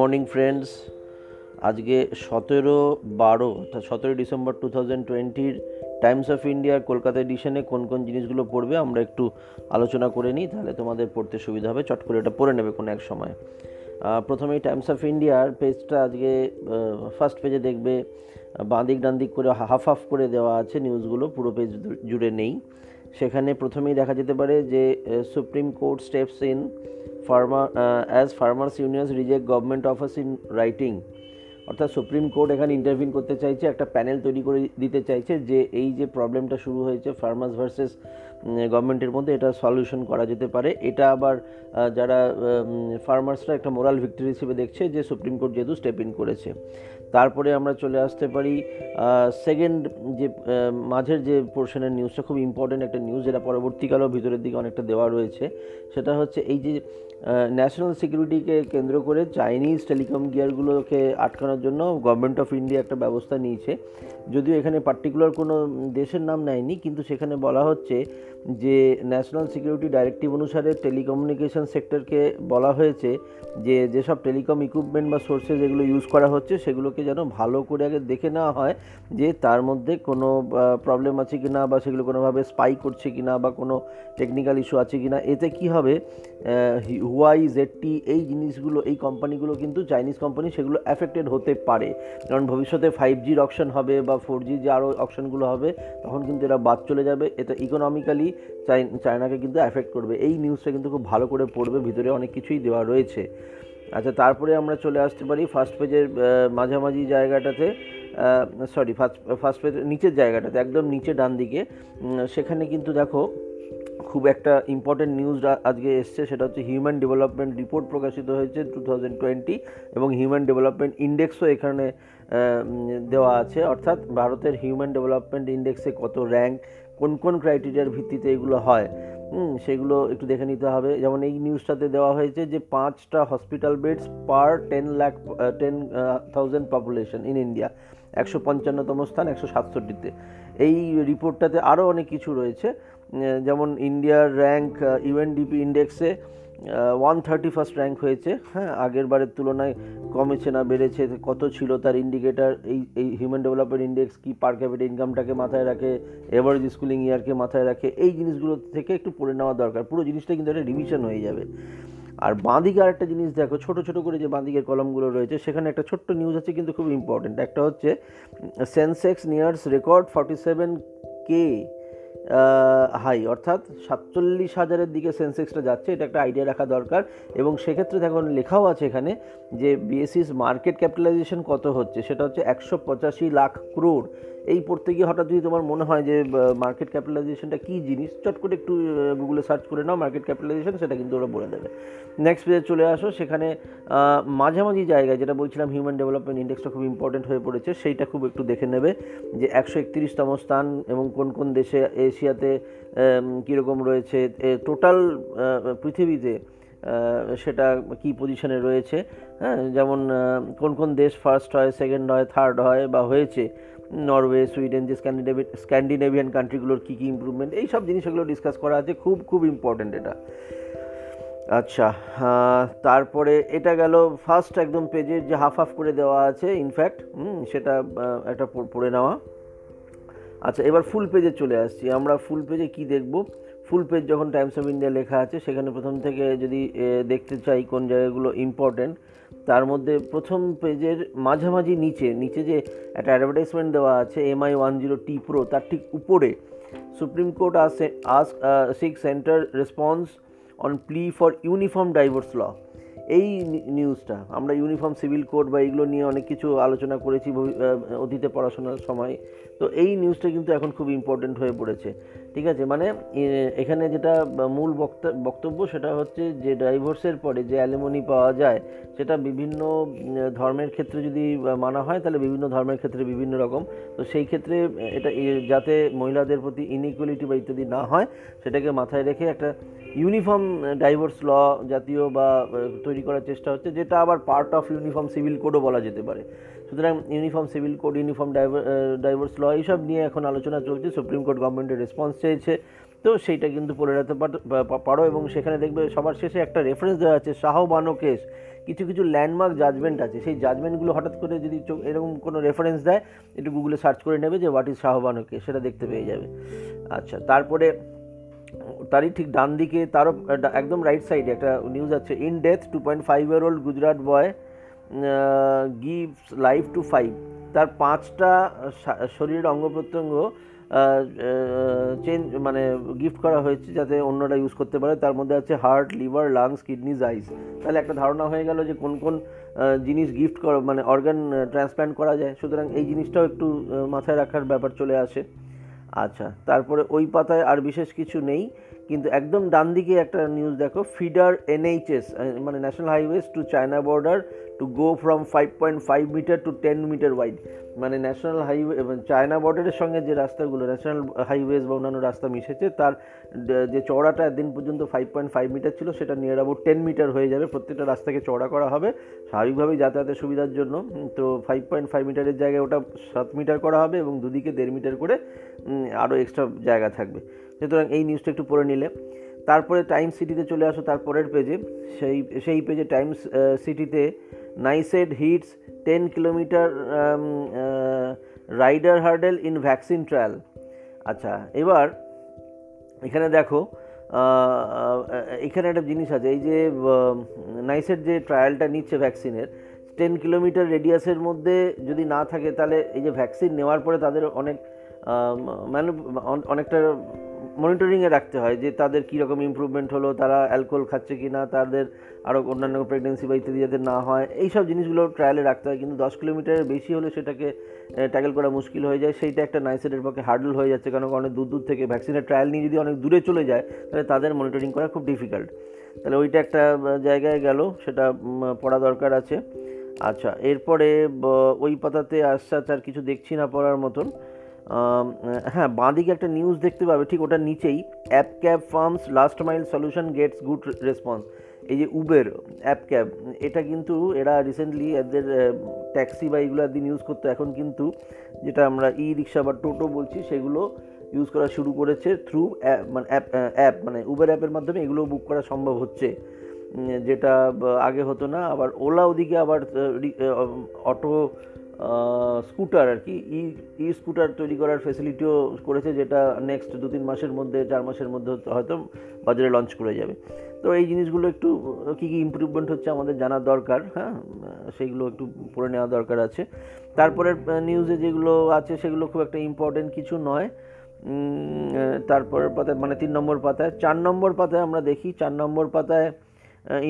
Morning friends, আজকে সতেরো বারো, অর্থাৎ সতেরোই ডিসেম্বর টু থাউজেন্ড টোয়েন্টির টাইমস অফ ইন্ডিয়ার কলকাতা এডিশনে কোন কোন জিনিসগুলো পড়বে আমরা একটু আলোচনা করে নিই, তাহলে তোমাদের পড়তে সুবিধা হবে। চট করে এটা পড়ে নেবে কোনো এক সময়। প্রথমেই টাইমস অফ ইন্ডিয়ার পেজটা আজকে ফার্স্ট পেজে দেখবে, বাঁ দিক, ডান দিক করে হাফ হাফ করে দেওয়া আছে নিউজগুলো পুরো পেজ জুড়ে নেই। সেখানে প্রথমেই দেখা যেতে পারে যে supreme court steps in farmer as farmers unions reject government office in writing অর্থাৎ সুপ্রিম কোর্ট এখানে ইন্টারভিন করতে চাইছে, একটা প্যানেল তৈরি করে দিতে চাইছে যে এই যে প্রবলেমটা শুরু হয়েছে ফার্মার্স ভার্সেস গভর্নমেন্টের মধ্যে, এটা সলিউশন করা যেতে পারে। এটা আবার যারা ফার্মার্সরা একটা মোরাল ভিক্টরি হিসেবে দেখছে যে সুপ্রিম কোর্ট যেহেতু স্টেপ ইন করেছে। তারপরে আমরা চলে আসতে পারি সেকেন্ড যে মাঝের যে পোর্শনের নিউজটা খুব ইম্পর্টেন্ট একটা নিউজ যেটা পরবর্তীকালেও ভিতরের দিকে অনেকটা দেওয়া রয়েছে, সেটা হচ্ছে এই যে ন্যাশনাল সিকিউরিটিকে কেন্দ্র করে চাইনিজ টেলিকম গিয়ারগুলোকে আটকানোর জন্য গভর্নমেন্ট অফ ইন্ডিয়া একটা ব্যবস্থা নিয়েছে। যদিও এখানে পার্টিকুলার কোনো দেশের নাম নেয়নি, কিন্তু সেখানে বলা হচ্ছে যে ন্যাশনাল সিকিউরিটি ডাইরেক্টিভ অনুসারে টেলিকমিউনিকেশন সেক্টরকে বলা হয়েছে যে যেসব টেলিকম ইকুইপমেন্ট বা সোর্সেস এগুলো ইউজ করা হচ্ছে, সেগুলোকে যেন ভালো করে আগে দেখে নেওয়া হয় যে তার মধ্যে কোনো প্রবলেম আছে কি না বা সেগুলো কোনোভাবে স্পাই করছে কি না বা কোনো টেকনিক্যাল ইস্যু আছে কি না এতে কি হবে? হুয়াই জেডটি এই জিনিসগুলো, এই কোম্পানিগুলো কিন্তু চাইনিজ কোম্পানি সেগুলো অ্যাফেক্টেড হতে পারে। কারণ ভবিষ্যতে ফাইভ জির অপশন হবে বা ফোর জি যে আরও অপশনগুলো হবে, তখন কিন্তু এরা বাদ চলে যাবে। এটা ইকোনমিক্যালি চায়নাকে কিন্তু অ্যাফেক্ট করবে। এই নিউজটা কিন্তু খুব ভালো করে পড়বে, ভিতরে অনেক কিছুই দেওয়া রয়েছে। আচ্ছা তারপরে আমরা চলে আসতে পারি ফার্স্ট পেজের মাঝামাঝি জায়গাটাতে। সরি ফার্স্ট ফার্স্ট পেজের নিচের জায়গাটাতে, একদম নিচে ডান দিকে সেখানে কিন্তু দেখো খুব একটা ইম্পর্টেন্ট নিউজ আজকে এসছে, সেটা হচ্ছে হিউম্যান ডেভেলপমেন্ট রিপোর্ট প্রকাশিত হয়েছে টু থাউজেন্ড টোয়েন্টি এবং হিউম্যান ডেভেলপমেন্ট ইন্ডেক্সও এখানে দেওয়া আছে। অর্থাৎ ভারতের হিউম্যান ডেভেলপমেন্ট ইন্ডেক্সে কত র্যাঙ্ক কোন কোন ক্রাইটেরিয়ার ভিত্তিতে এগুলো হয় সেগুলো একটু দেখে নিতে হবে। যেমন এই নিউজটাতে দেওয়া হয়েছে যে পাঁচটা hospital beds per ten lakh ten thousand population in India একশো পঞ্চান্নতম স্থান, একশো সাতষট্টিতে। এই রিপোর্টটাতে আরও অনেক কিছু রয়েছে। যেমন ইন্ডিয়ার র্যাঙ্ক ইউএনডিপি ইন্ডেক্সে ওয়ান থার্টি ফার্স্ট র্যাঙ্ক হয়েছে। হ্যাঁ আগের বারের তুলনায় কমেছে না, বেড়েছে। কত ছিল তার ইন্ডিকেটার এই এই হিউম্যান ডেভেলপমেন্ট ইন্ডেক্স কি পার ক্যাপিটাল ইনকামটাকে মাথায় রাখে? এভারেজ স্কুলিং ইয়ারকে মাথায় রাখে? এই জিনিসগুলো থেকে একটু পড়ে নেওয়া দরকার। পুরো জিনিসটা কিন্তু একটা রিভিশন হয়ে যাবে। আর বাঁদিকে আরেকটা জিনিস দেখো, ছোট ছোট করে যে বাঁদিকের কলমগুলো রয়েছে, সেখানে একটা ছোট্ট নিউজ আছে কিন্তু খুব ইম্পর্টেন্ট একটা হচ্ছে Sensex nears record forty seven K high অর্থাৎ সাতচল্লিশ হাজারের দিকে সেন্সেক্সটা যাচ্ছে, এটা একটা আইডিয়া রাখা দরকার। এবং সেক্ষেত্রে দেখুন লেখাও আছে এখানে যে বিএসিস মার্কেট ক্যাপিটালাইজেশন কত হচ্ছে, সেটা হচ্ছে একশো পঁচাশি লাখ ক্রোড় এই পড়তে গিয়ে হঠাৎ যদি তোমার মনে হয় যে মার্কেট ক্যাপিটালাইজেশনটা কী জিনিস, চট করে একটু গুগলে সার্চ করে নাও মার্কেট ক্যাপিটালাইজেশন সেটা কিন্তু ওরা বলে দেবে। নেক্সট পেজে চলে আসো, সেখানে মাঝামাঝি জায়গায় যেটা বলছিলাম হিউম্যান ডেভেলপমেন্ট ইন্ডেক্সটা খুব ইম্পর্টেন্ট হয়ে পড়েছে, সেইটা খুব একটু দেখে নেবে যে একশো একত্রিশতম স্থান এবং কোন কোন দেশে এশিয়াতে কীরকম রয়েছে টোটাল পৃথিবীতে সেটা কি পজিশনে রয়েছে হ্যাঁ? যেমন কোন কোন দেশ ফার্স্ট হয় সেকেন্ড হয় থার্ড হয় বা হয়েছে নরওয়ে, সুইডেন, যে স্ক্যান্ডিনেভি, স্ক্যান্ডিনেভিয়ান কান্ট্রিগুলোর কী কী ইম্প্রুভমেন্ট এই সব জিনিসগুলো ডিসকাস করা আছে। খুব খুব ইম্পর্ট্যান্ট এটা। আচ্ছা তারপরে এটা গেল ফার্স্ট একদম পেজের যে হাফ হাফ করে দেওয়া আছে ইনফ্যাক্ট সেটা একটা পড়- নেওয়া। আচ্ছা এবার ফুল পেজে চলে আসছি। আমরা ফুল পেজে কি দেখব? ফুল পেজ যখন টাইমস অফ ইন্ডিয়া লেখা আছে, সেখানে প্রথম থেকে যদি দেখতে চাই কোন জায়গাগুলো ইম্পর্ট্যান্ট তার মধ্যে প্রথম পেজের মাঝামাঝি নিচে নিচে যে একটা অ্যাডভার্টাইজমেন্ট দেওয়া আছে Mi one zero T pro তার ঠিক উপরে supreme court as as seek centre response on plea for uniform divorce law এই নিউজটা আমরা ইউনিফর্ম সিভিল কোড বা এগুলো নিয়ে অনেক কিছু আলোচনা করেছি অতীতে পড়াশোনার সময়। তো এই নিউজটা কিন্তু এখন খুব ইম্পর্টেন্ট হয়ে পড়েছে। ঠিক আছে? মানে এখানে যেটা মূল বক্তা- বক্তব্য সেটা হচ্ছে যে ডাইভোর্সের পরে যে অ্যালিমনি পাওয়া যায়, সেটা বিভিন্ন ধর্মের ক্ষেত্রে যদি মানা হয়, তাহলে বিভিন্ন ধর্মের ক্ষেত্রে বিভিন্ন রকম। তো সেই ক্ষেত্রে এটা যাতে মহিলাদের প্রতি ইনইকুয়ালিটি বা ইত্যাদি না হয়, সেটাকে মাথায় রেখে একটা ইউনিফর্ম ডাইভোর্স ল জাতীয় বা তৈরি করার চেষ্টা হচ্ছে, যেটা আবার পার্ট অফ ইউনিফর্ম সিভিল কোডও বলা যেতে পারে। সুতরাং uniform, civil code, uniform divorce law এইসব নিয়ে এখন আলোচনা চলছে। সুপ্রিম কোর্ট গভর্নমেন্টের রেসপন্স চেয়েছে। তো সেইটা কিন্তু পড়ে রাখতে পার- এবং সেখানে দেখবে সবার শেষে একটা রেফারেন্স দেওয়া আছে শাহবানো কেস কিছু কিছু ল্যান্ডমার্ক জাজমেন্ট আছে। সেই জাজমেন্টগুলো হঠাৎ করে যদি এরকম কোনো রেফারেন্স দেয়, একটু গুগলে সার্চ করে নেবে যে হোয়াট ইজ শাহবানো কেস সেটা দেখতে পেয়ে যাবে। আচ্ছা তারপরে তারই ঠিক ডান দিকে, তারও, একদম রাইট সাইডে একটা নিউজ আছে। In death two point five year old Gujarat boy gives life to five তার পাঁচটা শরীরের অঙ্গ প্রত্যঙ্গ চেঞ্জ মানে গিফট করা হয়েছে যাতে অন্যরা ইউজ করতে পারে। তার মধ্যে আছে heart liver lungs kidneys eyes তাহলে একটা ধারণা হয়ে গেল যে কোন কোন জিনিস গিফট করা মানে অর্গান ট্রান্সপ্ল্যান্ট করা যায়। সুতরাং এই জিনিসটাও একটু মাথায় রাখার ব্যাপার চলে আসে। আচ্ছা তারপরে ওই পাতায় আর বিশেষ কিছু নেই। কিন্তু একদম ডান দিকে একটা নিউজ দেখো, ফিডার এনএইচএস মানে national highways to China border to go from five point five metre to ten metre wide মানে ন্যাশনাল হাইওয়ে এবং চায়না বর্ডারের সঙ্গে যে রাস্তাগুলো ন্যাশনাল হাইওয়েজ বা অন্যান্য রাস্তা মিশেছে, তার যে চওড়াটা একদিন পর্যন্ত ফাইভ পয়েন্ট ফাইভ মিটার ছিল, সেটা নিয়ার অ্যাবাউট টেন মিটার হয়ে যাবে। প্রত্যেকটা রাস্তাকে চওড়া করা হবে। স্বাভাবিকভাবেই যাতায়াতের সুবিধার জন্য। তো ফাইভ পয়েন্ট ফাইভ মিটারের জায়গায় ওটা সাত মিটার করা হবে, এবং দুদিকে দেড় মিটার করে আরও এক্সট্রা জায়গা থাকবে। সুতরাং এই নিউজটা একটু পড়ে নিলে। তারপরে টাইম সিটিতে চলে আসো তারপরের পেজে সেই সেই পেজে টাইমস সিটিতে NICED hits, ten kilometre rider hurdle in vaccine trial. আচ্ছা এবার এখানে দেখো এখানে একটা জিনিস আছে, এই যে নাইসের যে ট্রায়ালটা নিচ্ছে ভ্যাকসিনের, টেন কিলোমিটার রেডিয়াসের মধ্যে যদি না থাকে, তাহলে এই যে ভ্যাকসিন নেওয়ার পরে তাদের অনেক মানে অনেকটা মনিটরিংয়ে রাখতে হয় যে তাদের কীরকম ইমপ্রুভমেন্ট হলো, তারা অ্যালকোহল খাচ্ছে কি না তাদের আরও অন্যান্য প্রেগনেন্সি বা ইত্যাদি যাতে না হয় এই সব জিনিসগুলো ট্রায়ালে রাখতে হয়। কিন্তু দশ কিলোমিটারের বেশি হলে সেটাকে ট্যাকেল করা মুশকিল হয়ে যায়। সেইটা একটা নাইসেটের পক্ষে হার্ডল হয়ে যাচ্ছে। কারণ অনেক দূর দূর থেকে ভ্যাকসিনের ট্রায়াল নিয়ে যদি অনেক দূরে চলে যায়, তাহলে তাদের মনিটরিং করা খুব ডিফিকাল্ট তাহলে ওইটা একটা জায়গায় গেল। সেটা পড়া দরকার আছে। আচ্ছা এরপরে ওই পাতাতে আসছে আর কিছু দেখছি না পড়ার মতন। হ্যাঁ বাঁদিকে একটা নিউজ দেখতে পাবে, ঠিক ওটার নিচেই app cab firms last mile solution gets good response এই যে উবের অ্যাপ ক্যাব এটা কিন্তু এরা রিসেন্টলি এদের ট্যাক্সি বা এগুলো একদিন ইউজ করতো। এখন কিন্তু যেটা আমরা ই রিক্সা বা টোটো বলছি, সেগুলো ইউজ করা শুরু করেছে থ্রু মানে অ্যাপ অ্যাপ মানে উবের অ্যাপের মাধ্যমে এগুলো বুক করা সম্ভব হচ্ছে। যেটা আগে হতো না, আবার ওলা ওদিকে আবার অটো স্কুটার আর কি। ই ই স্কুটার তৈরি করার ফেসিলিটিও করেছে যেটা নেক্সট দু তিন মাসের মধ্যে, চার মাসের মধ্যে হয়তো বাজারে লঞ্চ করে যাবে। তো এই জিনিসগুলো একটু, কী কী ইমপ্রুভমেন্ট হচ্ছে আমাদের জানার দরকার হ্যাঁ? সেইগুলো একটু পড়ে নেওয়া দরকার আছে। তারপরের নিউজে যেগুলো আছে সেগুলো খুব একটা ইম্পর্টেন্ট কিছু নয়। তারপরের পাতায় মানে তিন নম্বর পাতায়, চার নম্বর পাতায় আমরা দেখি। চার নম্বর পাতায়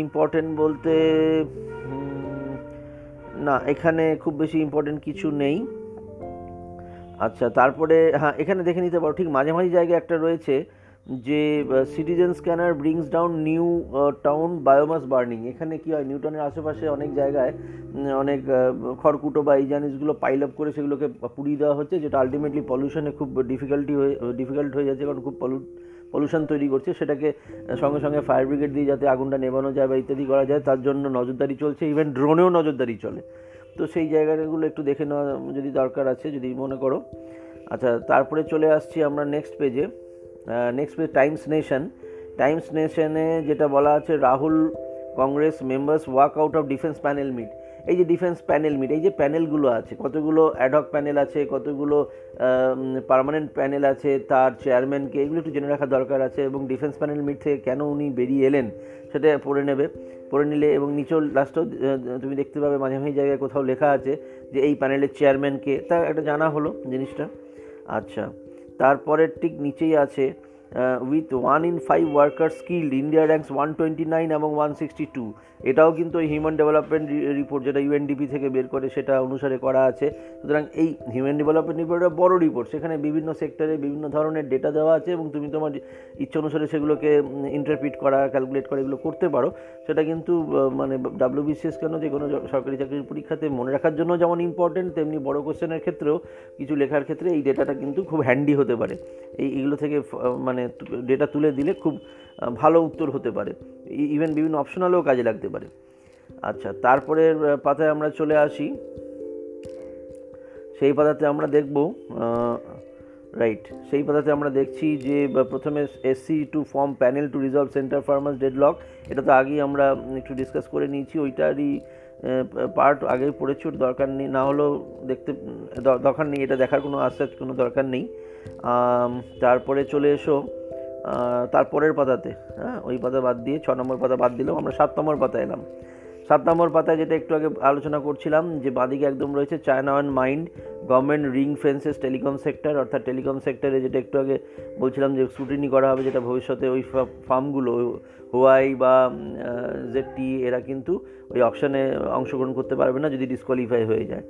ইম্পর্টেন্ট বলতে না, এখানে খুব বেশি ইম্পর্টেন্ট কিছু নেই। আচ্ছা তারপরে হ্যাঁ এখানে দেখে নিতে পারো, ঠিক মাঝামাঝি জায়গায় একটা রয়েছে যে citizen scanner brings down New Town biomass burning এখানে কি হয়, নিউটনের আশেপাশে অনেক জায়গায় অনেক খড়কুটো বা এই জিনিসগুলো পাইল আপ করে সেগুলোকে পুড়িয়ে দেওয়া হচ্ছে, যেটা আলটিমেটলি পলিউশনে খুব ডিফিকাল্টি হয়ে ডিফিকাল্ট হয়ে যাচ্ছে, কারণ খুব পলু পলিউশন তৈরি করছে, সেটাকে সঙ্গে সঙ্গে ফায়ার ব্রিগেড দিয়ে যাতে আগুনটা নেভানো যায় বা ইত্যাদি করা যায়, তার জন্য নজরদারি চলছে ইভেন ড্রোনেও নজরদারি চলে। তো সেই জায়গাগুলো একটু দেখে নেওয়া যদি দরকার আছে, যদি মনে করো। আচ্ছা তারপরে চলে আসছি আমরা নেক্সট পেজে next page Times Nation Times নেশনে যেটা বলা আছে Rahul Congress members walk out of defence panel meet এই যে ডিফেন্স প্যানেল মিট এই যে প্যানেলগুলো আছে, কতগুলো অ্যাডহক প্যানেল আছে, কতগুলো পার্মানেন্ট প্যানেল আছে, তার চেয়ারম্যানকে এগুলো একটু জেনে রাখা দরকার আছে এবং ডিফেন্স প্যানেল মিট থেকে কেন উনি বেরিয়ে এলেন, সেটা পড়ে নেবে, পড়ে নিলে এবং নিচেও লাস্টেও তুমি দেখতে পাবে মাঝে মাঝে জায়গায় কোথাও লেখা আছে যে এই প্যানেলের চেয়ারম্যানকে তা একটা জানা হলো জিনিসটা আচ্ছা তারপরে ঠিক নিচেই আছে with one in five worker skilled India ranks one twenty nine এবং ওয়ান সিক্সটি টু এটাও কিন্তু ওই হিউম্যান ডেভেলপমেন্ট রিপোর্ট যেটা ইউএনডিপি থেকে বের করে সেটা অনুসারে করা আছে। সুতরাং এই হিউম্যান ডেভেলপমেন্ট রিপোর্টটা বড় রিপোর্ট সেখানে বিভিন্ন সেক্টরে বিভিন্ন ধরনের ডেটা দেওয়া আছে এবং তুমি তোমার ইচ্ছে অনুসারে সেগুলোকে ইন্টারপ্রিট করা ক্যালকুলেট করা, এগুলো করতে পারো। সেটা কিন্তু মানে ডাব্লিউবিসিএস কেন, যে কোনো সরকারি চাকরির পরীক্ষাতে মনে রাখার জন্য যেমন ইম্পর্টেন্ট তেমনি বড় কোশ্চেনের ক্ষেত্রেও কিছু লেখার ক্ষেত্রে এই ডেটাটা কিন্তু খুব হ্যান্ডি হতে পারে। এই এগুলো থেকে মানে ডেটা তুলে দিলে খুব ভালো উত্তর হতে পারে। ইভেন বিভিন্ন অপশনালেও কাজে লাগতে পারে আচ্ছা তারপরের পাতায় আমরা চলে আসি। সেই পাতাতে আমরা দেখব রাইট সেই পাতাতে আমরা দেখছি যে প্রথমে SC to form panel to resolve centre farmers deadlock এটা তো আগেই আমরা একটু ডিসকাস করে নিয়েছি, ওইটারই পার্ট আগেই পড়েছি ওর দরকার নেই, না হলেও দেখতে দরকার নেই, এটা দেখার কোনো আশ্বাস কোনো দরকার নেই। তারপরে চলে এসো। তারপরের পাতাতে হ্যাঁ ওই পাতা বাদ দিয়ে ছ নম্বর পাতা বাদ দিলাম আমরা সাত নম্বর পাতা এলাম। সাত নম্বর পাতায় যেটা একটু আগে আলোচনা করছিলাম, যে বাঁদিকে একদম রয়েছে China and mind government ring fences telecom sector অর্থাৎ টেলিকম সেক্টরে যেটা একটু আগে বলছিলাম যে স্ক্রুটিনি করা হবে, যেটা ভবিষ্যতে ওই ফার্মগুলো হোয়াই বা জেডটি এরা কিন্তু ওই অপশানে অংশগ্রহণ করতে পারবে না, যদি ডিসকোয়ালিফাই হয়ে যায়।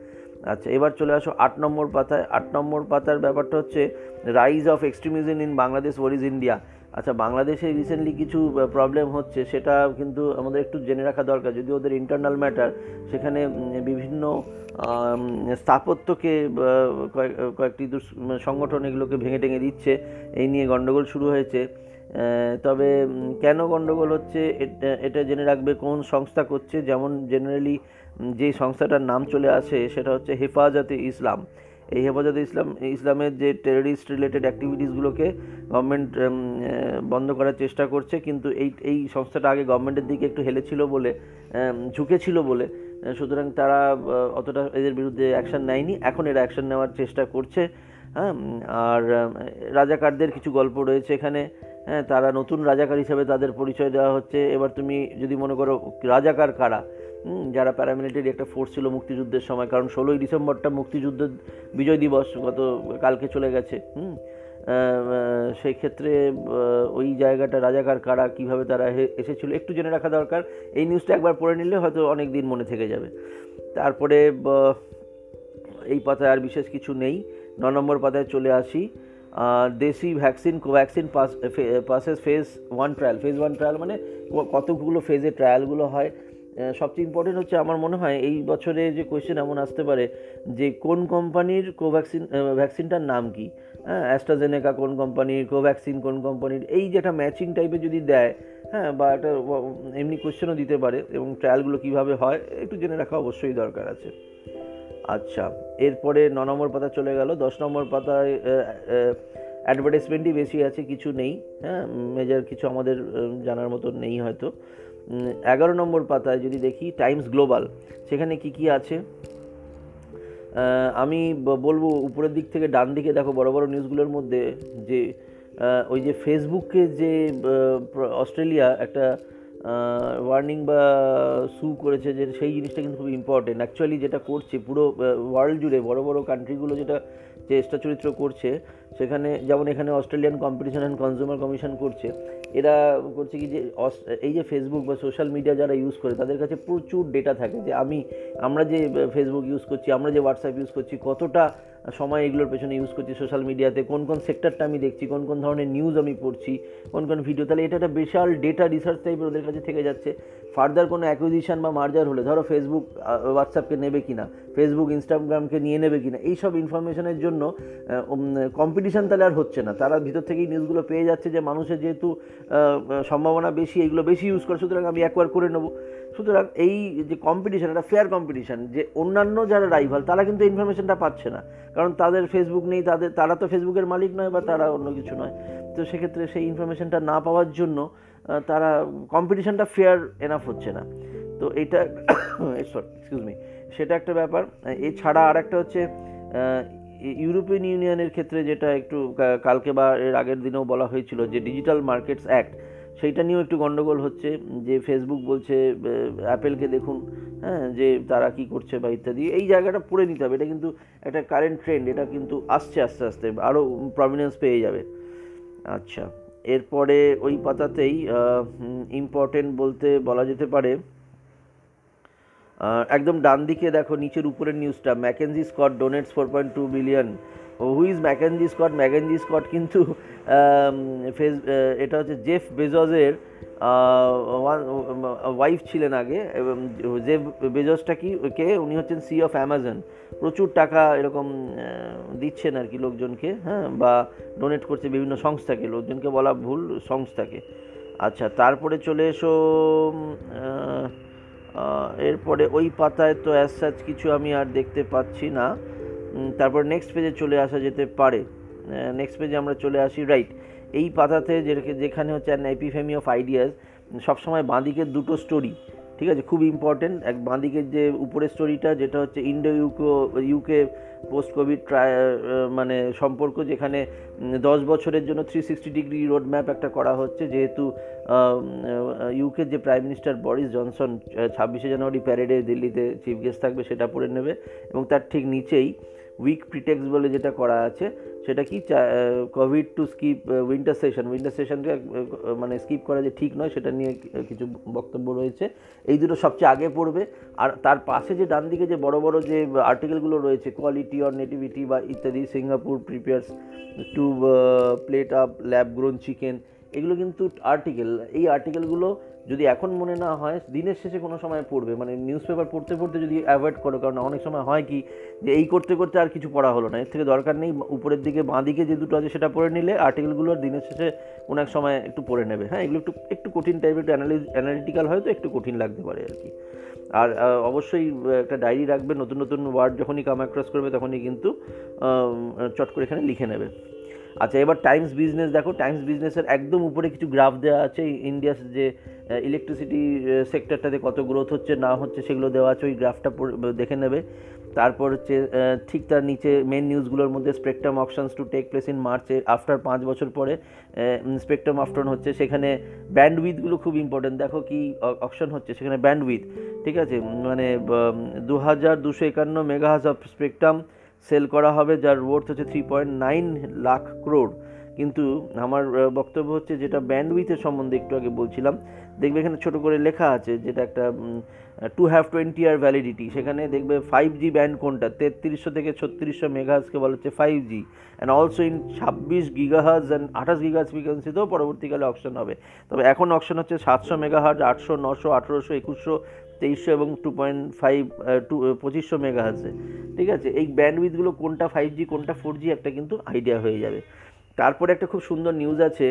আচ্ছা এবার চলে আসো আট নম্বর পাতায়। আট নম্বর পাতার ব্যাপারটা হচ্ছে rise of extremism in Bangladesh war is India আচ্ছা বাংলাদেশে রিসেন্টলি কিছু প্রবলেম হচ্ছে, সেটা কিন্তু আমাদের একটু জেনে রাখা দরকার। যদি ওদের ইন্টারনাল ম্যাটার সেখানে বিভিন্ন স্থাপত্যকে কয়েক- কয়েকটি সংগঠন এগুলোকে ভেঙে টেঙে দিচ্ছে, এই নিয়ে গণ্ডগোল শুরু হয়েছে। তবে কেন গণ্ডগোল হচ্ছে, এটা- জেনে রাখবে কোন সংস্থা করছে, যেমন জেনারেলি যে সংস্থাটার নাম চলে আসে, সেটা হচ্ছে হেফাজতে ইসলাম। এই হেফাজতে ইসলাম, ইসলামের যে টেররিস্ট রিলেটেড অ্যাক্টিভিটিসগুলোকে গভর্নমেন্ট বন্ধ করার চেষ্টা করছে, কিন্তু এই এই সংস্থাটা আগে গভর্নমেন্টের দিকে একটু হেলেছিল বলে ঝুঁকেছিল বলে সুতরাং তারা অতটা এদের বিরুদ্ধে অ্যাকশন নেয়নি, এখন এরা অ্যাকশন নেওয়ার চেষ্টা করছে হ্যাঁ আর রাজাকারদের কিছু গল্প রয়েছে এখানে হ্যাঁ তারা নতুন রাজাকার হিসাবে তাদের পরিচয় দেওয়া হচ্ছে, এবার তুমি যদি মনে করো রাজাকার কারা যারা প্যারামিলিটারি একটা ফোর্স ছিল মুক্তিযুদ্ধের সময়, কারণ ষোলোই ডিসেম্বরটা মুক্তিযুদ্ধের বিজয় দিবস, গত, কালকে চলে গেছে, হুম। সেই ক্ষেত্রে ওই জায়গাটা রাজাকার কারা কীভাবে তারা এসেছিল, একটু জেনে রাখা দরকার, এই নিউজটা একবার পড়ে নিলে হয়তো অনেক দিন মনে থেকে যাবে। তারপরে এই পাতায় আর বিশেষ কিছু নেই, ন নম্বর পাতায় চলে আসি। দেশি vaccine Covaxin pass passes phase one trial phase one trial মানে কতগুলো ফেজে ট্রায়ালগুলো হয় সবচেয়ে ইম্পর্টেন্ট হচ্ছে আমার মনে হয় এই বছরে যে কোয়েশ্চেন এমন আসতে পারে যে কোন কোম্পানির কোভ্যাক্সিন ভ্যাকসিনটার নাম কি? হ্যাঁ অ্যাস্ট্রাজেনেকা কোন কোম্পানির কোভ্যাক্সিন কোন কোম্পানির এই যে একটা ম্যাচিং টাইপের যদি দেয় হ্যাঁ বা একটা এমনি কোয়েশ্চেনও দিতে পারে এবং ট্রায়ালগুলো কীভাবে হয়, একটু জেনে রাখা অবশ্যই দরকার আছে। আচ্ছা এরপরে ন নম্বর পাতা চলে গেল, দশ নম্বর পাতায় অ্যাডভার্টাইজমেন্টই বেশি আছে, কিছু নেই হ্যাঁ মেজার কিছু আমাদের জানার মতো নেই হয়তো। এগারো নম্বর পাতায় যদি দেখি, টাইমস গ্লোবাল, সেখানে কি কি আছে? আমি বলব উপরের দিক থেকে ডান দিকে, দেখো বড় বড় নিউজগুলোর মধ্যে যে ওই যে ফেসবুককে যে অস্ট্রেলিয়া একটা ওয়ার্নিং বা সু করেছে যে, সেই জিনিসটা কিন্তু খুব ইম্পর্টেন্ট অ্যাকচুয়ালি যেটা করছে, পুরো ওয়ার্ল্ড জুড়ে বড় বড় কান্ট্রিগুলো যেটা চেষ্টা চরিত্র করছে সেখানে যেমন এখানে Australian competition and consumer commission করছে, এরা করছে কি যে এই যে ফেসবুক বা সোশ্যাল মিডিয়া যারা ইউজ করে, তাদের কাছে প্রচুর ডেটা থাকে যে আমি, আমরা যে ফেসবুক ইউজ করছি, আমরা যে হোয়াটসঅ্যাপ ইউজ করছি, কতটা সময় এগুলোর পেছনে ইউজ করছি সোশ্যাল মিডিয়াতে কোন কোন সেক্টরটা আমি দেখছি, কোন কোন ধরনের নিউজ আমি পড়ছি, কোন কোন ভিডিও তাহলে এটা একটা বিশাল ডেটা রিসার্চ টাইপের ওদের কাছে থেকে যাচ্ছে। ফার্দার কোনো অ্যাকুইজিশন বা মার্জার হলে, ধরো ফেসবুক হোয়াটসঅ্যাপকে নেবে কিনা ফেসবুক ইনস্টাগ্রামকে নিয়ে নেবে কিনা, এইসব ইনফরমেশনের জন্য কম্পিটিশান তাহলে আর হচ্ছে না। তারা ভিতর থেকেই নিউজগুলো পেয়ে যাচ্ছে যে মানুষের যেহেতু সম্ভাবনা বেশি, এইগুলো বেশি ইউজ করে, সুতরাং আমি অ্যাকোয়ার করে নেব। সুতরাং এই যে কম্পিটিশান একটা ফেয়ার কম্পিটিশান যে অন্যান্য যারা রাইভাল তারা কিন্তু ইনফরমেশনটা পাচ্ছে না। কারণ তাদের ফেসবুক নেই, তাদের, তারা তো ফেসবুকের মালিক নয় বা তারা অন্য কিছু নয়। তো সেক্ষেত্রে সেই ইনফরমেশনটা না পাওয়ার জন্য তারা কম্পিটিশনটা ফেয়ার এনাফ হচ্ছে না। তো এটা এক্সকিউজ মি সেটা একটা ব্যাপার। এছাড়া আর একটা হচ্ছে ইউরোপিয়ান ইউনিয়নের ক্ষেত্রে যেটা একটু কালকে বা এর আগের দিনেও বলা হয়েছিল যে ডিজিটাল মার্কেটস অ্যাক্ট সেইটা নিয়েও একটু গণ্ডগোল হচ্ছে, যে ফেসবুক বলছে অ্যাপেলকে দেখুন হ্যাঁ যে তারা কি করছে বা ইত্যাদি, এই জায়গাটা পড়ে নিতে হবে। এটা কিন্তু একটা কারেন্ট ট্রেন্ড এটা কিন্তু আসছে, আস্তে আস্তে আরও প্রমিনেন্স পেয়ে যাবে। আচ্ছা। এরপরে ওই পাতাতেই ইম্পর্টেন্ট বলতে বলা যেতে পারে একদম ডান দিকে দেখো, নিচের উপরের নিউজটা MacKenzie Scott donates four point two billion who is MacKenzie Scott MacKenzie Scott কিন্তু ফেস এটা হচ্ছে জেফ বেজজের ওয়াইফ ছিলেন আগে, এবং জেফ বেজসটা কি, কে? উনি হচ্ছেন সি অফ অ্যামাজন প্রচুর টাকা এরকম দিচ্ছেন আর কি লোকজনকে হ্যাঁ বা ডোনেট করছে বিভিন্ন সংস্থাকে। লোকজনকে বলা ভুল, সংস্থাকে। আচ্ছা তারপরে চলে এসো এরপরে ওই পাতায় তো অ্যাজ কিছু আমি আর দেখতে পাচ্ছি না। তারপর নেক্সট পেজে চলে আসা যেতে পারে। নেক্সট পেজে আমরা চলে আসি রাইট এই পাতাতে যেখানে হচ্ছে অ্যান এপিফেমি অফ আইডিয়াস সবসময় বাঁদিকের দুটো স্টোরি ঠিক আছে, খুব ইম্পর্টেন্ট এক বাঁদিকের যে উপরের স্টোরিটা যেটা হচ্ছে ইন্ডো ইউকো ইউকে পোস্ট কোভিড ট্রায় মানে সম্পর্ক, যেখানে দশ বছরের জন্য three sixty degree road map একটা করা হচ্ছে, যেহেতু ইউকের যে প্রাইম মিনিস্টার বরিস জনসন ছাব্বিশে জানুয়ারি প্যারেডে দিল্লিতে চিফ গেস্ট থাকবে সেটা পড়ে নেবে, এবং তার ঠিক নিচেই উইক প্রিটেক্স বলে যেটা করা আছে, সেটা কি covid to skip winter session winter সেশনকে মানে স্কিপ করা যে ঠিক নয়, সেটা নিয়ে কিছু বক্তব্য রয়েছে। এই দুটো সবচেয়ে আগে পড়বে। আর তার পাশে যে ডান দিকে যে বড় বড় যে আর্টিকেলগুলো রয়েছে কোয়ালিটি অর নেটিভিটি বা ইত্যাদি Singapore prepares to plate up lab grown chicken এগুলো কিন্তু আর্টিকেল এই আর্টিকেলগুলো যদি এখন মনে না হয়, দিনের শেষে কোনো সময় পড়বে। মানে নিউজ পেপার পড়তে পড়তে যদি অ্যাভয়েড করো, কারণ অনেক সময় হয় কি যে এই করতে করতে আর কিছু পড়া হলো না। এর থেকে দরকার নেই, উপরের দিকে বাঁ দিকে যে দুটো আছে সেটা পড়ে নিলে আর্টিকেলগুলো আর দিনের শেষে কোনো এক সময় একটু পড়ে নেবে। হ্যাঁ এগুলো একটু একটু কঠিন টাইপের একটু অ্যানালিজ অ্যানালিটিক্যাল হয়তো একটু কঠিন লাগতে পারে আর কি। আর অবশ্যই একটা ডায়েরি রাখবে, নতুন নতুন ওয়ার্ড যখনই কাম অ্যাক্রস করবে তখনই কিন্তু চট করে এখানে লিখে নেবে। আচ্ছা এবার টাইমস বিজনেস দেখো টাইমস বিজনেসের একদম উপরে কিছু গ্রাফ দেওয়া আছে ইন্ডিয়াস যে ইলেকট্রিসিটি সেক্টরটাতে কত গ্রোথ হচ্ছে, না হচ্ছে, সেগুলো দেওয়া আছে, ওই গ্রাফটা দেখে নেবে। তারপর হচ্ছে ঠিক তার নিচে মেন নিউজগুলোর মধ্যে spectrum auctions to take place in মার্চে আফটার পাঁচ বছর পরে স্পেকট্রাম অপশন হচ্ছে। সেখানে ব্যান্ডউইথগুলো খুব ইম্পর্টেন্ট দেখো কি অপশন হচ্ছে, সেখানে ব্যান্ডউইথ ঠিক আছে? মানে দু হাজার দুশো একান্ন মেগাহাজ অফ স্পেকট্রাম সেল করা হবে, যার ওয়ার্থ হচ্ছে three point nine lakh crore কিন্তু আমার বক্তব্য হচ্ছে, যেটা ব্যান্ডউইথের সম্বন্ধে একটু আগে বলছিলাম, দেখবে এখানে ছোট করে লেখা আছে, যেটা একটা to have twenty year validity সেখানে দেখবে ফাইভ জি ব্যান্ড কোনটা? তেত্রিশশো থেকে ছত্রিশশো মেগাহাজকে বলা হচ্ছে five G and also in ছাব্বিশ গিগাহাজ অ্যান্ড আঠাশ গিগাহাজ ফ্রিকোয়েন্সিতেও পরবর্তীকালে অপশন হবে। তবে এখন অপশন হচ্ছে সাতশো মেগাহাজ আটশো, নশো, আঠেরোশো, একুশশো, তেইশশো এবং টু পয়েন্ট ফাইভ টু পঁচিশশো মেগাহাজে ঠিক আছে? এই ব্যান্ডউইথগুলো কোনটা ফাইভ জি কোনটা ফোর জি একটা কিন্তু আইডিয়া হয়ে যাবে। তারপরে একটা খুব সুন্দর নিউজ আছে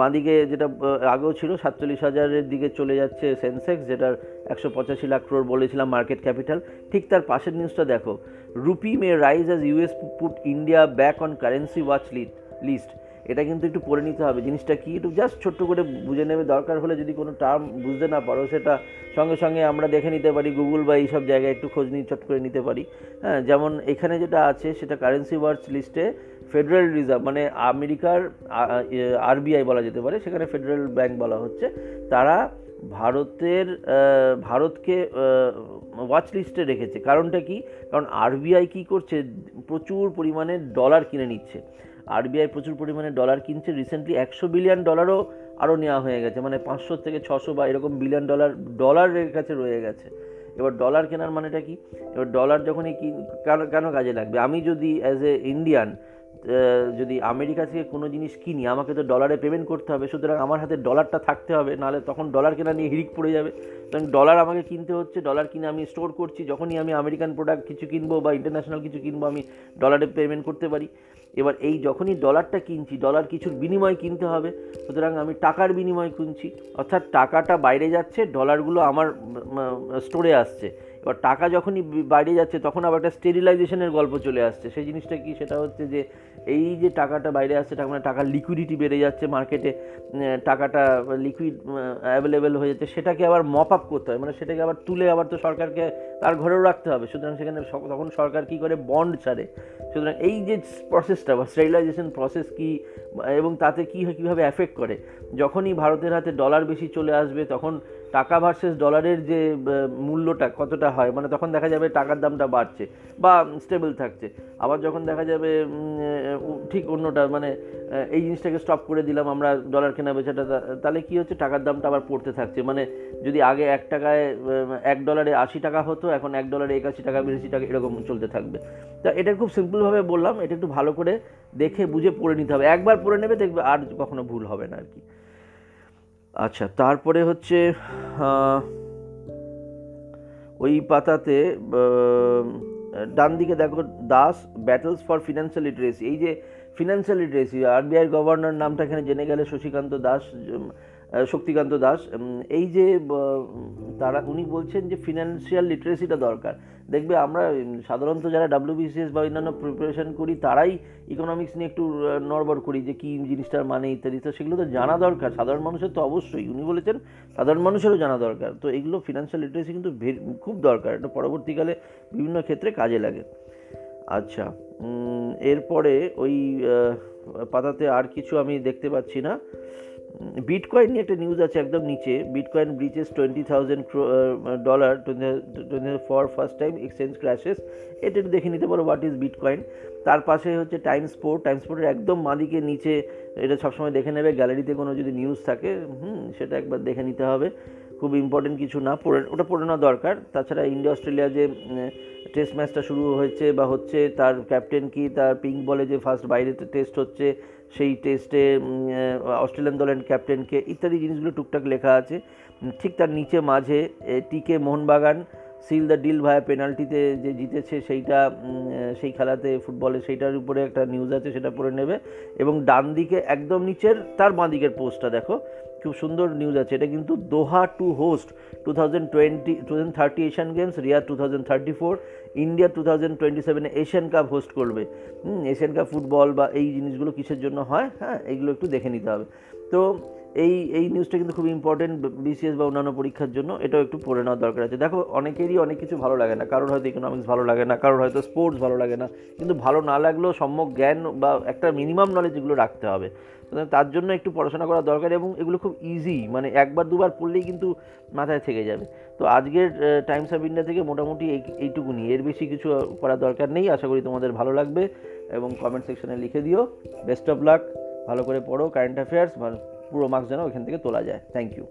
বাঁদিকে যেটা আগেও ছিল, সাতচল্লিশ হাজারের দিকে চলে যাচ্ছে সেন্সেক্স, যেটার একশো পঁচাশি লাখ ক্রোড় বলেছিলাম মার্কেট ক্যাপিটাল ঠিক তার পাশের নিউজটা দেখো। Rupee may rise as US put India back on currency watch list এটা কিন্তু একটু পড়ে নিতে হবে। জিনিসটা কি, একটু জাস্ট ছোট্ট করে বুঝে নেবে। দরকার হলে যদি কোনো টার্ম বুঝতে না পারো, সেটা সঙ্গে সঙ্গে আমরা দেখে নিতে পারি গুগল বা এইসব জায়গায় একটু খোঁজ নিয়ে চট করে নিতে পারি। হ্যাঁ যেমন এখানে যেটা আছে, সেটা কারেন্সি ওয়াচ লিস্টে ফেডারেল রিজার্ভ মানে আমেরিকার আরবিআই বলা যেতে পারে, সেখানে ফেডারেল ব্যাংক বলা হচ্ছে, তারা ভারতের ভারতকে ওয়াচ লিস্টে রেখেছে। কারণটা কি? কারণ আরবিআই কি করছে? প্রচুর পরিমাণে ডলার কিনে নিচ্ছে। আরবিআই প্রচুর পরিমাণে ডলার কিনছে। রিসেন্টলি একশো বিলিয়ন ডলারও আরও নেওয়া হয়ে গেছে। মানে পাঁচশো থেকে ছশো বা এরকম বিলিয়ন ডলার ডলারের কাছে রয়ে গেছে। এবার ডলার কেনার মানেটা কি? এবার ডলার যখনই কি, কেন কেন কাজে লাগবে? আমি যদি অ্যাজ এ ইন্ডিয়ান যদি আমেরিকা থেকে কোনো জিনিস কিনি, আমাকে তো ডলারে পেমেন্ট করতে হবে, সুতরাং আমার হাতে ডলারটা থাকতে হবে, নাহলে তখন ডলার কেনা নিয়ে হিড়িক পড়ে যাবে। সুতরাং ডলার আমাকে কিনতে হচ্ছে ডলার কিনে আমি স্টোর করছি, যখনই আমি আমেরিকান প্রোডাক্ট কিছু কিনবো বা ইন্টারন্যাশনাল কিছু কিনবো, আমি ডলারে পেমেন্ট করতে পারি। এবার এই যখনই ডলারটা কিনছি ডলার কিছুর বিনিময় কিনতে হবে, সুতরাং আমি টাকার বিনিময় কিনছি। অর্থাৎ টাকাটা বাইরে যাচ্ছে ডলারগুলো আমার স্টোরে আসছে। টাকা যখনই বি- বাইরে যাচ্ছে, তখন আবার একটা স্টেরিলাইজেশনের গল্প চলে আসছে। সেই জিনিসটা কি? সেটা হচ্ছে যে, এই যে টাকাটা বাইরে আসছে, তার মানে টাকার লিকুইডিটি বেড়ে যাচ্ছে মার্কেটে টাকাটা লিকুইড অ্যাভেলেবেল হয়ে যাচ্ছে, সেটাকে আবার মপ আপ করতে হয়। মানে সেটাকে আবার তুলে আবার তো সরকারকে তার ঘরেও রাখতে হবে। সুতরাং সেখানে তখন সরকার কী করে? বন্ড ছাড়ে। সুতরাং এই যে প্রসেসটা বা স্টেরিলাইজেশন প্রসেস কি, এবং তাতে কী কীভাবে অ্যাফেক্ট করে? যখনই ভারতের হাতে ডলার বেশি চলে আসবে, তখন টাকা ভার্সেস ডলারের যে মূল্যটা কতটা হয় মানে তখন দেখা যাবে টাকার দামটা বাড়ছে বা স্টেবল থাকছে। আবার যখন দেখা যাবে ঠিক অন্যটা মানে এই জিনিসটাকে স্টপ করে দিলাম, আমরা ডলার কেনা বেচাটা তাহলে কি হচ্ছে, টাকার দামটা আবার পড়তে থাকছে। মানে যদি আগে এক টাকায় এক ডলারে আশি টাকা হতো, এখন এক ডলারে একাশি টাকা, বিরাশি টাকা এরকম চলতে থাকবে। তা এটা খুব সিম্পলভাবে বললাম, এটা একটু ভালো করে দেখে, বুঝে পড়ে নিতে হবে। একবার পড়ে নেবে, দেখবে আর কখনো ভুল হবে না আর কি। আচ্ছা তারপরে হচ্ছে ওই পাতাতে ডান দিকে দেখো, Das battles for financial literacy এই যে ফিনান্সিয়াল লিটারেসি আরবিআই গভর্নর নামটা এখানে জেনে গেলে শশীকান্ত দাস শক্তিকান্ত দাস এই যে তারা, উনি বলছেন যে ফিনান্সিয়াল লিটারেসিটা দরকার। দেখবে আমরা সাধারণত যারা ডাব্লিউবিসিএস বা অন্যান্য প্রিপারেশন করি, তারাই ইকোনমিক্স নিয়ে একটু নড়বড় করি যে কী জিনিসটার মানে ইত্যাদি। তো সেগুলো তো জানা দরকার। সাধারণ মানুষের তো অবশ্যই। উনি বলেছেন, সাধারণ মানুষেরও জানা দরকার। তো এগুলো ফিনান্সিয়াল লিটারেসি কিন্তু খুব দরকার। এটা পরবর্তীকালে বিভিন্ন ক্ষেত্রে কাজে লাগে। আচ্ছা এরপরে ওই পাতাতে আর কিছু আমি দেখতে পাচ্ছি না। বিটকয়েন নিয়ে একটা নিউজ আছে একদম নিচে। Bitcoin breaches twenty thousand dollar twenty for first time exchange crashes এটা একটু দেখে নিতে পারো হোয়াট ইজ বিটকয়েন তার পাশে হচ্ছে টাইম স্পোর্ট টাইম স্পোর্টের একদম মালিকের নিচে। এটা সবসময় দেখে নেবে। গ্যালারিতে কোনো যদি নিউজ থাকে, হুম, সেটা একবার দেখে নিতে হবে। খুব ইম্পর্টেন্ট কিছু না পড়ে, ওটা পড়ে নেওয়া দরকার। তাছাড়া ইন্ডিয়া, অস্ট্রেলিয়া যে টেস্ট ম্যাচটা শুরু হয়েছে বা হচ্ছে তার ক্যাপ্টেন কি, তার পিঙ্ক বলে যে ফার্স্ট বাইরে টেস্ট হচ্ছে, সেই টেস্টে অস্ট্রেলিয়ান দলের ক্যাপ্টেনকে ইত্যাদি জিনিসগুলো টুকটাক লেখা আছে। ঠিক তার নিচে মাঝে টিকে Mohun Bagan seal the deal via পেনাল্টিতে যে জিতেছে সেইটা সেই খেলাতে ফুটবলে সেইটার উপরে একটা নিউজ আছে, সেটা পড়ে নেবে। এবং ডান দিকে একদম নিচের, তার বাঁ দিকের পোস্টটা দেখো। খুব সুন্দর নিউজ আছে। এটা কিন্তু Doha to host two thousand twenty two thousand thirty Asian games Riyadh two thousand thirty four India two thousand twenty সেভেনে এশিয়ান কাপ হোস্ট করবে এশিয়ান কাপ ফুটবল বা এই জিনিসগুলো কিসের জন্য হয়? হ্যাঁ এইগুলো একটু দেখে নিতে হবে। তো এই এই নিউজটা কিন্তু খুব ইম্পর্টেন্ট বিসিএস বা অন্যান্য পরীক্ষার জন্য, এটাও একটু পড়ে নেওয়ার দরকার আছে। দেখো, অনেকেরই অনেক কিছু ভালো লাগে না। কারোর হয়তো ইকোনমিক্স ভালো লাগে না, কারোর হয়তো স্পোর্টস ভালো লাগে না। কিন্তু ভালো না লাগলেও সম্যক জ্ঞান বা একটা মিনিমাম নলেজ এগুলো রাখতে হবে। তার জন্য একটু পড়াশোনা করা দরকার এবং এগুলো খুব ইজি মানে একবার দুবার পড়লেই কিন্তু মাথায় থেকে যাবে। তো আজকের টাইমস অফ ইন্ডিয়া থেকে মোটামুটি এই এইটুকুনি এর বেশি কিছু করার দরকার নেই। আশা করি তোমাদের ভালো লাগবে এবং কমেন্ট সেকশনে লিখে দিও। বেস্ট অফ লাক ভালো করে পড়ো। কারেন্ট অ্যাফেয়ার্স পুরো মার্কস যেন ওইখান থেকে তোলা যায়। Thank you